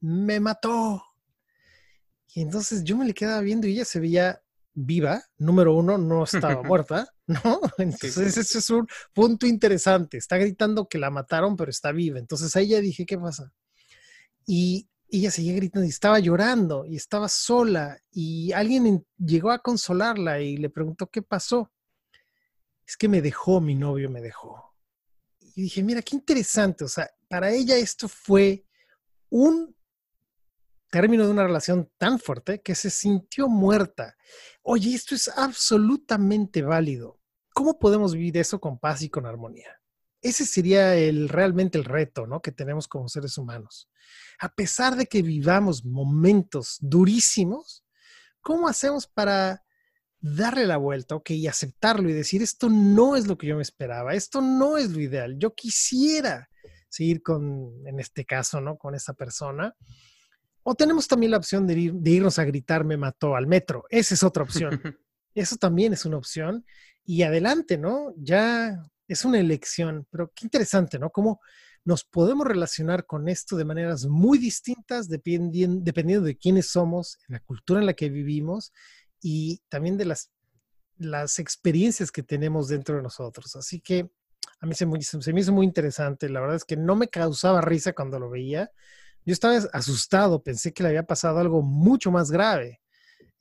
me mató. Y entonces yo me le quedaba viendo y ella se veía viva, número uno, no estaba (laughs) muerta, ¿no? Entonces ese es un punto interesante. Está gritando que la mataron, pero está viva. Entonces ahí ya dije, ¿qué pasa? Y ella seguía gritando y estaba llorando y estaba sola y alguien llegó a consolarla y le preguntó qué pasó. Es que me dejó, mi novio me dejó. Y dije, mira, qué interesante, o sea, para ella esto fue un término de una relación tan fuerte que se sintió muerta. Oye, esto es absolutamente válido. ¿Cómo podemos vivir eso con paz y con armonía? Ese sería el, realmente el reto ¿no? que tenemos como seres humanos. A pesar de que vivamos momentos durísimos, ¿cómo hacemos para darle la vuelta, ok, y aceptarlo y decir, esto no es lo que yo me esperaba, esto no es lo ideal, yo quisiera seguir con, en este caso, ¿no? Con esa persona. O tenemos también la opción de, de irnos a gritar, me mató al metro. Esa es otra opción. (laughs) Eso también es una opción. Y adelante, ¿no? Ya es una elección, pero qué interesante, ¿no? Cómo nos podemos relacionar con esto de maneras muy distintas dependiendo, de quiénes somos, la cultura en la que vivimos y también de las, las experiencias que tenemos dentro de nosotros. Así que a mí se, se me hizo muy interesante. La verdad es que no me causaba risa cuando lo veía. Yo estaba asustado, pensé que le había pasado algo mucho más grave.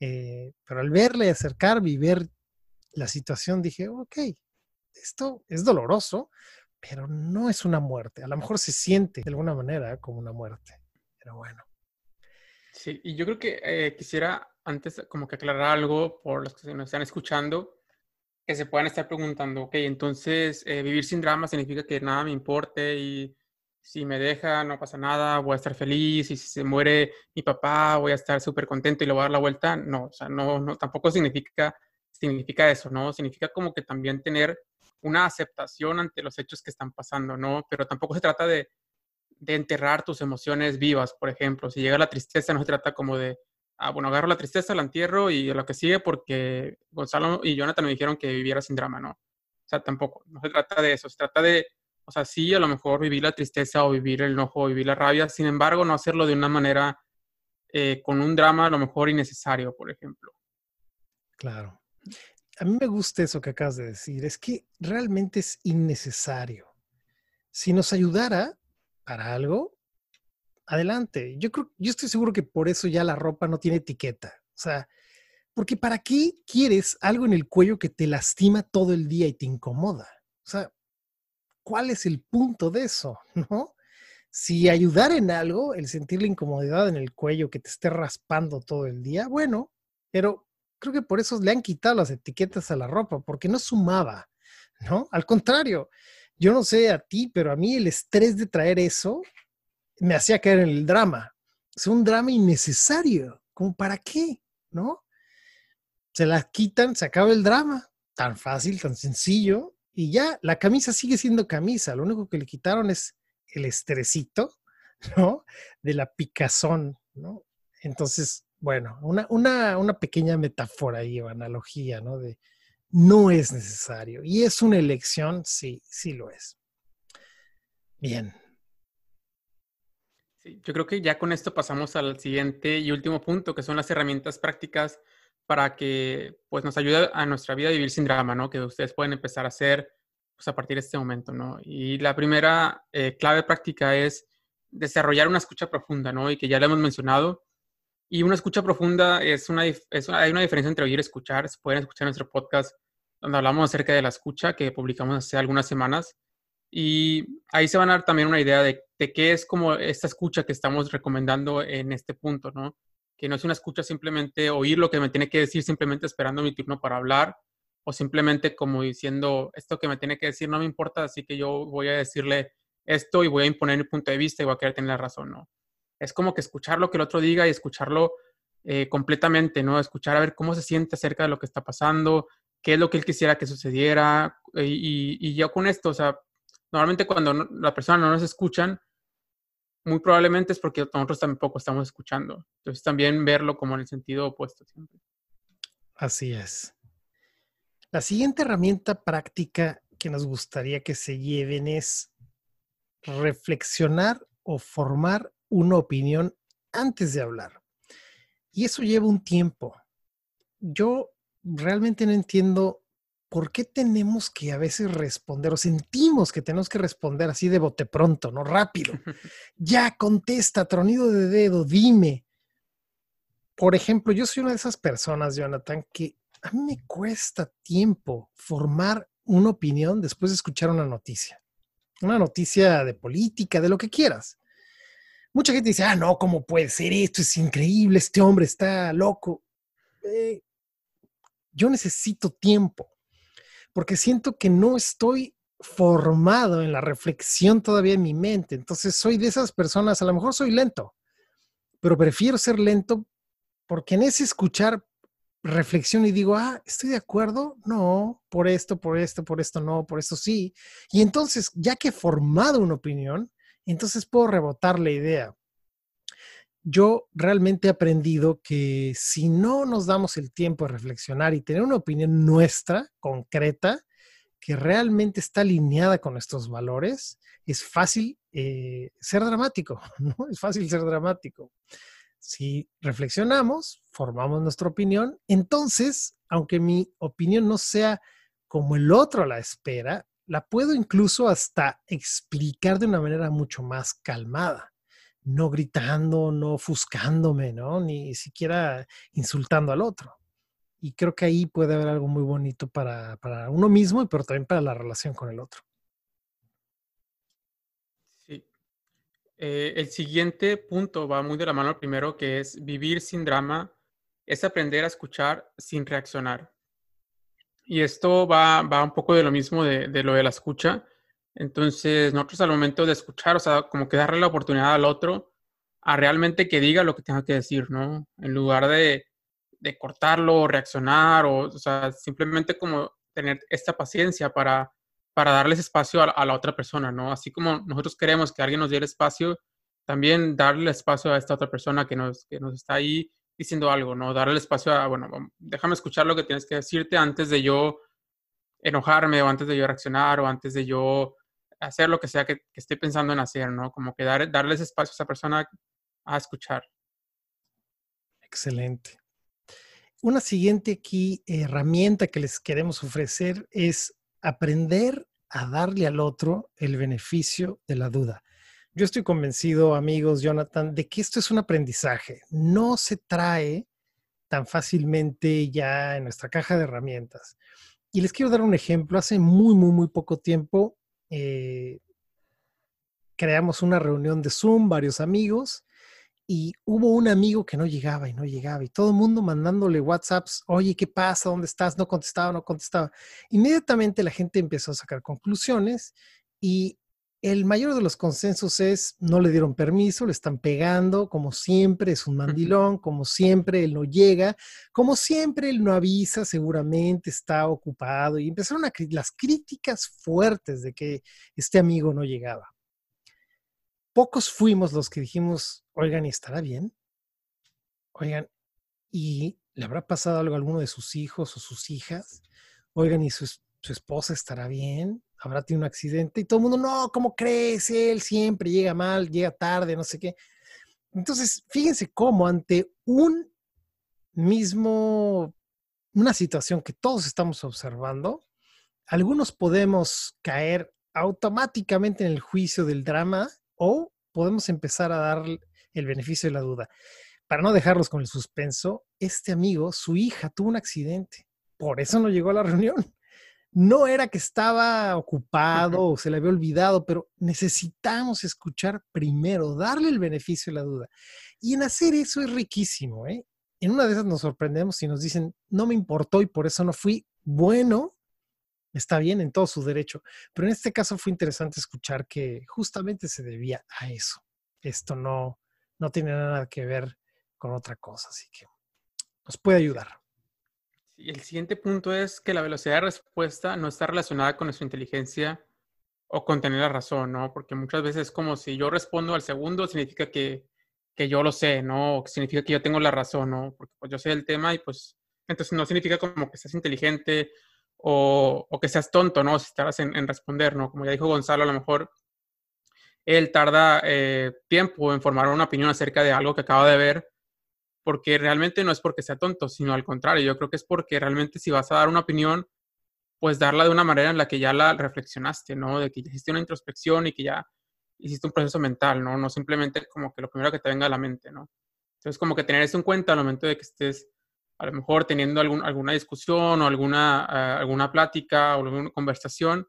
Eh, pero al verle acercarme y ver la situación, dije, ok, esto es doloroso, pero no es una muerte. A lo mejor se siente de alguna manera como una muerte, pero bueno. Sí, y yo creo que eh, quisiera antes como que aclarar algo por los que nos están escuchando, que se puedan estar preguntando, ok, entonces eh, vivir sin drama significa que nada me importe y si me deja no pasa nada, voy a estar feliz y si se muere mi papá voy a estar súper contento y le voy a dar la vuelta. No, o sea, no, no, tampoco significa, significa eso, ¿no? Significa como que también tener una aceptación ante los hechos que están pasando, ¿no? Pero tampoco se trata de, enterrar tus emociones vivas, por ejemplo. Si llega la tristeza, no se trata como de, ah, bueno, agarro la tristeza, la entierro y lo que sigue porque Gonzalo y Jonathan me dijeron que viviera sin drama, ¿no? O sea, tampoco, no se trata de eso, se trata de O sea, sí, a lo mejor vivir la tristeza o vivir el enojo o vivir la rabia, sin embargo, no hacerlo de una manera eh, con un drama a lo mejor innecesario, por ejemplo. Claro. A mí me gusta eso que acabas de decir, es que realmente es innecesario. Si nos ayudara para algo, adelante. Yo creo, yo estoy seguro que por eso ya la ropa no tiene etiqueta. O sea, porque ¿para qué quieres algo en el cuello que te lastima todo el día y te incomoda? O sea, ¿cuál es el punto de eso? (laughs) ¿No? Si ayudar en algo, el sentir la incomodidad en el cuello que te esté raspando todo el día, bueno, pero creo que por eso le han quitado las etiquetas a la ropa, porque no sumaba, ¿no? Al contrario, yo no sé a ti, pero a mí el estrés de traer eso me hacía caer en el drama. Es un drama innecesario, como para qué, ¿no? Se las quitan, se acaba el drama, tan fácil, tan sencillo, y ya la camisa sigue siendo camisa, lo único que le quitaron es el estresito, (laughs) ¿no? De la picazón, ¿no? Entonces, bueno, una, una, una pequeña metáfora o analogía, ¿no? De no es necesario. Y es una elección, sí, sí lo es. Bien. Sí, yo creo que ya con esto pasamos al siguiente y último punto, que son las herramientas prácticas para que pues, nos ayude a nuestra vida a vivir sin drama, ¿no? Que ustedes pueden empezar a hacer pues, a partir de este momento, ¿no? Y la primera eh, clave práctica es desarrollar una escucha profunda, ¿no? Y que ya lo hemos mencionado. Y una escucha profunda es una, hay una diferencia entre oír y escuchar. Se pueden escuchar nuestro podcast donde hablamos acerca de la escucha que publicamos hace algunas semanas. Y ahí se van a dar también una idea de, de qué es como esta escucha que estamos recomendando en este punto, ¿no? Que no es una escucha simplemente oír lo que me tiene que decir, simplemente esperando mi turno para hablar, o simplemente como diciendo, esto que me tiene que decir no me importa, así que yo voy a decirle esto y voy a imponer mi punto de vista y voy a querer tener la razón, ¿no? Es como que escuchar lo que el otro diga y escucharlo eh, completamente, ¿no? Escuchar a ver cómo se siente acerca de lo que está pasando, qué es lo que él quisiera que sucediera eh, y, yo con esto, o sea, normalmente cuando la persona no nos escuchan, muy probablemente es porque nosotros tampoco estamos escuchando. Entonces también verlo como en el sentido opuesto. Así es. La siguiente herramienta práctica que nos gustaría que se lleven es reflexionar o formar una opinión antes de hablar. Y eso lleva un tiempo. Yo realmente no entiendo por qué tenemos que a veces responder o sentimos que tenemos que responder así de bote pronto, ¿no? Rápido. (laughs) Ya, contesta, tronido de dedo, dime. Por ejemplo, yo soy una de esas personas, Jonathan, que a mí me cuesta tiempo formar una opinión después de escuchar una noticia. Una noticia de política, de lo que quieras. Mucha gente dice, ah, no, ¿cómo puede ser esto? Es increíble, este hombre está loco. Eh, yo necesito tiempo, porque siento que no estoy formado en la reflexión todavía en mi mente. Entonces soy de esas personas, a lo mejor soy lento, pero prefiero ser lento porque en ese escuchar reflexiono y digo, ah, estoy de acuerdo, no, por esto, por esto, por esto no, por esto sí. Y entonces, ya que he formado una opinión, entonces puedo rebotar la idea. Yo realmente he aprendido que si no nos damos el tiempo de reflexionar y tener una opinión nuestra, concreta, que realmente está alineada con nuestros valores, es fácil eh, ser dramático. (laughs) Es fácil ser dramático. Si reflexionamos, formamos nuestra opinión, entonces, aunque mi opinión no sea como el otro la espera, la puedo incluso hasta explicar de una manera mucho más calmada, no gritando, no ofuscándome, ¿no? Ni siquiera insultando al otro. Y creo que ahí puede haber algo muy bonito para, para uno mismo, pero también para la relación con el otro. Eh, el siguiente punto va muy de la mano al primero, que es vivir sin drama, es aprender a escuchar sin reaccionar. Y esto va, va un poco de lo mismo de, de, lo de la escucha. Entonces, nosotros al momento de escuchar, o sea, como que darle la oportunidad al otro a realmente que diga lo que tenga que decir, ¿no? En lugar de, de cortarlo o reaccionar, o, o sea, simplemente como tener esta paciencia para para darles espacio a, la otra persona, ¿no? Así como nosotros queremos que alguien nos dé el espacio, también darle espacio a esta otra persona que nos, que nos está ahí diciendo algo, ¿no? Darle espacio a, bueno, déjame escuchar lo que tienes que decirte antes de yo enojarme o antes de yo reaccionar o antes de yo hacer lo que sea que, esté pensando en hacer, ¿no? Como que dar, darles espacio a esa persona a escuchar. Excelente. Una siguiente aquí herramienta que les queremos ofrecer es aprender a darle al otro el beneficio de la duda. Yo estoy convencido, amigos, Jonathan, de que esto es un aprendizaje. No se trae tan fácilmente ya en nuestra caja de herramientas. Y les quiero dar un ejemplo. Hace muy, muy, muy poco tiempo eh, creamos una reunión de Zoom, varios amigos, y hubo un amigo que no llegaba y no llegaba, y todo el mundo mandándole WhatsApps, oye, ¿qué pasa? ¿Dónde estás? No contestaba, no contestaba. Inmediatamente la gente empezó a sacar conclusiones y el mayor de los consensos es, no le dieron permiso, le están pegando, como siempre es un mandilón, como siempre él no llega, como siempre él no avisa, seguramente está ocupado. Y empezaron a, las críticas fuertes de que este amigo no llegaba. Pocos fuimos los que dijimos, oigan, ¿y estará bien? Oigan, ¿y le habrá pasado algo a alguno de sus hijos o sus hijas? Oigan, ¿y su, su esposa estará bien? Habrá tenido un accidente y todo el mundo, no, ¿cómo crees? Él siempre llega mal, llega tarde, no sé qué. Entonces, fíjense cómo ante un mismo, una situación que todos estamos observando, algunos podemos caer automáticamente en el juicio del drama o podemos empezar a dar el beneficio de la duda. Para no dejarlos con el suspenso, este amigo, su hija tuvo un accidente, por eso no llegó a la reunión no era que estaba ocupado o se le había olvidado, pero necesitamos escuchar primero, darle el beneficio de la duda. Y en hacer eso es riquísimo, ¿eh? En una de esas nos sorprendemos y nos dicen, no me importó y por eso no fui. Bueno, está bien en todo su derecho, pero en este caso fue interesante escuchar que justamente se debía a eso. Esto no, no tiene nada que ver con otra cosa, así que nos puede ayudar. Y el siguiente punto es que la velocidad de respuesta no está relacionada con nuestra inteligencia o con tener la razón, ¿no? Porque muchas veces es como si yo respondo al segundo, significa que, que yo lo sé, ¿no? O significa que yo tengo la razón, ¿no? Porque pues, yo sé el tema y pues entonces no significa como que seas inteligente o, que seas tonto, ¿no? Si estás en, en, responder, ¿no? Como ya dijo Gonzalo, a lo mejor él tarda eh, tiempo en formar una opinión acerca de algo que acaba de ver porque realmente no es porque sea tonto, sino al contrario, yo creo que es porque realmente si vas a dar una opinión, pues darla de una manera en la que ya la reflexionaste, ¿no? De que ya hiciste una introspección y que ya hiciste un proceso mental, ¿no? No simplemente como que lo primero que te venga a la mente, ¿no? Entonces, como que tener eso en cuenta al momento de que estés a lo mejor teniendo algún, alguna discusión o alguna, uh, alguna plática o alguna conversación,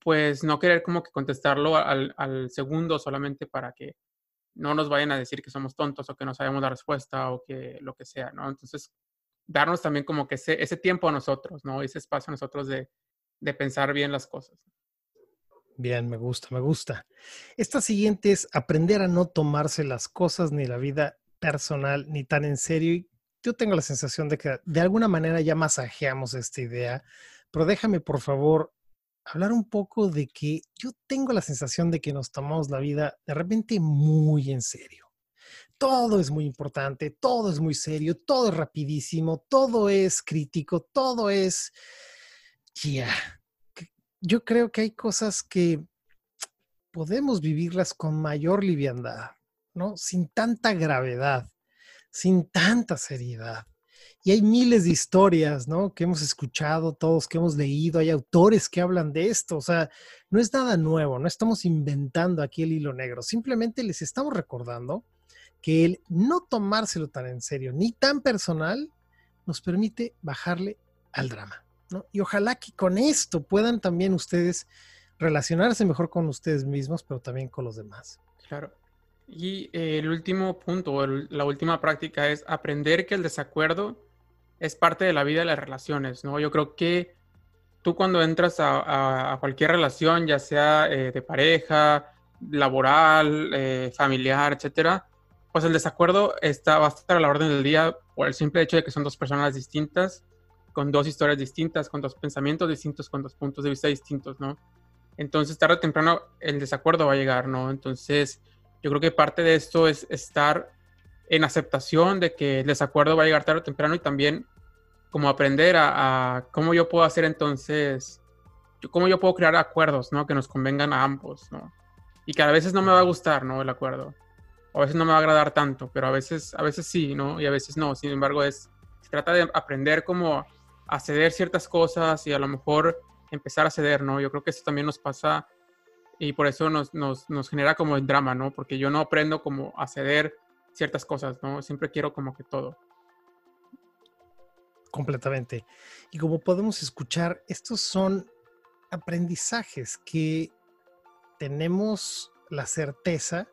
pues no querer como que contestarlo al segundo solamente para que no nos vayan a decir que somos tontos o que no sabemos la respuesta o que lo que sea, ¿no? Entonces, darnos también como que ese, tiempo a nosotros, ¿no? Ese espacio a nosotros de, de pensar bien las cosas. Bien, me gusta, me gusta. Esta siguiente es aprender a no tomarse las cosas ni la vida personal ni tan en serio. Y yo tengo la sensación de que de alguna manera ya masajeamos esta idea, pero déjame por favor hablar un poco de que yo tengo la sensación de que nos tomamos la vida de repente muy en serio. Todo es muy importante, todo es muy serio, todo es rapidísimo, todo es crítico, todo es... Ya, yo creo que hay cosas que podemos vivirlas con mayor liviandad, ¿no? Sin tanta gravedad, sin tanta seriedad. Y hay miles de historias, ¿no? Que hemos escuchado todos, que hemos leído, hay autores que hablan de esto, o sea, no es nada nuevo, no estamos inventando aquí el hilo negro, simplemente les estamos recordando que el no tomárselo tan en serio ni tan personal nos permite bajarle al drama, ¿no? Y ojalá que con esto puedan también ustedes relacionarse mejor con ustedes mismos, pero también con los demás. Claro. Y el último punto, la última práctica es aprender que el desacuerdo es parte de la vida de las relaciones, ¿no? Yo creo que tú cuando entras a, cualquier relación, ya sea eh, de pareja, laboral, eh, familiar, etcétera, pues el desacuerdo está, va a estar a la orden del día por el simple hecho de que son dos personas distintas, con dos historias distintas, con dos pensamientos distintos, con dos puntos de vista distintos, ¿no? Entonces, tarde o temprano, el desacuerdo va a llegar, ¿no? Entonces, yo creo que parte de esto es estar en aceptación de que el desacuerdo va a llegar tarde o temprano y también como aprender a, cómo yo puedo hacer entonces cómo yo puedo crear acuerdos, ¿no? Que nos convengan a ambos, ¿no? Y que a veces no me va a gustar, ¿no? El acuerdo. O a veces no me va a agradar tanto, pero a veces, a veces sí, ¿no? Y a veces no. Sin embargo, es, se trata de aprender cómo a ciertas cosas y a lo mejor empezar a ceder, ¿no? Yo creo que eso también nos pasa y por eso nos, nos, nos genera como el drama, ¿no? Porque yo no aprendo como a ceder ciertas cosas, ¿no? Siempre quiero como que todo. Completamente. Y como podemos escuchar, estos son aprendizajes que tenemos la certeza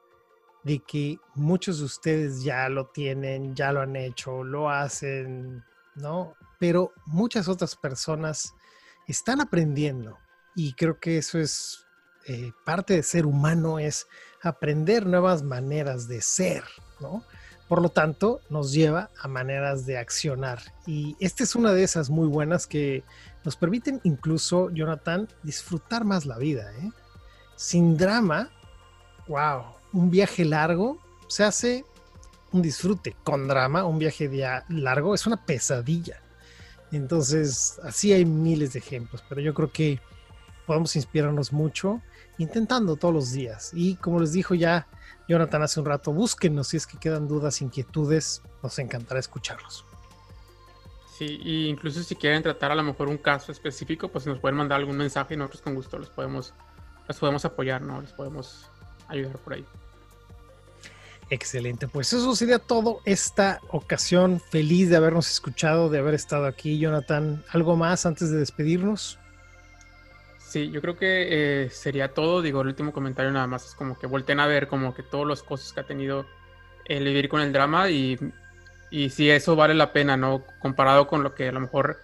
de que muchos de ustedes ya lo tienen, ya lo han hecho, lo hacen, ¿no? Pero muchas otras personas están aprendiendo y creo que eso es eh, parte de ser humano, es aprender nuevas maneras de ser, Por lo tanto, nos lleva a maneras de accionar. Y esta es una de esas muy buenas que nos permiten incluso, Jonathan, disfrutar más la vida. ¿eh? Sin drama, wow, un viaje largo se hace un disfrute. Con drama, un viaje largo es una pesadilla. Entonces, así hay miles de ejemplos, pero yo creo que podemos inspirarnos mucho intentando todos los días. Y como les dijo ya Jonathan hace un rato, búsquenos si es que quedan dudas, inquietudes, nos encantará escucharlos. Sí, y incluso si quieren tratar a lo mejor un caso específico, pues nos pueden mandar algún mensaje y nosotros con gusto los podemos, los podemos apoyar, ¿no? Les podemos ayudar por ahí. Excelente, pues eso sería todo esta ocasión. Feliz de habernos escuchado, de haber estado aquí, Jonathan. ¿Algo más antes de despedirnos? Sí, yo creo que eh, sería todo. Digo, el último comentario nada más es como que volteen a ver como que todos los cosas que ha tenido el vivir con el drama y, y si eso vale la pena, ¿no? Comparado con lo que a lo mejor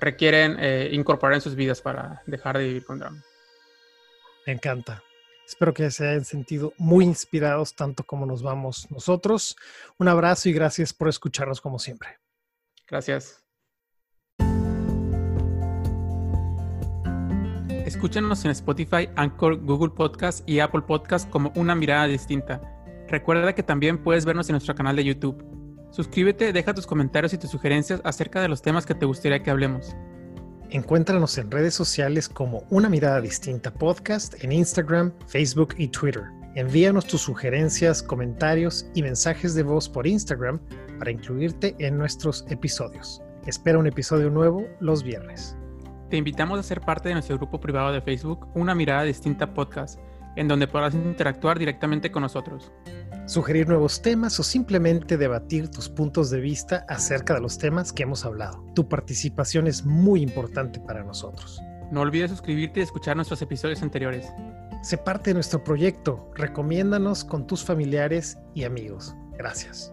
requieren eh, incorporar en sus vidas para dejar de vivir con drama. Me encanta. Espero que se hayan sentido muy inspirados tanto como nos vamos nosotros. Un abrazo y gracias por escucharnos como siempre. Gracias. Escúchanos en Spotify, Anchor, Google Podcast y Apple Podcast como una mirada distinta. Recuerda que también puedes vernos en nuestro canal de YouTube. Suscríbete, deja tus comentarios y tus sugerencias acerca de los temas que te gustaría que hablemos. Encuéntranos en redes sociales como Una Mirada Distinta Podcast en Instagram, Facebook y Twitter. Envíanos tus sugerencias, comentarios y mensajes de voz por Instagram para incluirte en nuestros episodios. Espera un episodio nuevo los viernes. Te invitamos a ser parte de nuestro grupo privado de Facebook, Una Mirada Distinta Podcast, en donde podrás interactuar directamente con nosotros. Sugerir nuevos temas o simplemente debatir tus puntos de vista acerca de los temas que hemos hablado. Tu participación es muy importante para nosotros. No olvides suscribirte y escuchar nuestros episodios anteriores. Sé parte de nuestro proyecto. Recomiéndanos con tus familiares y amigos. Gracias.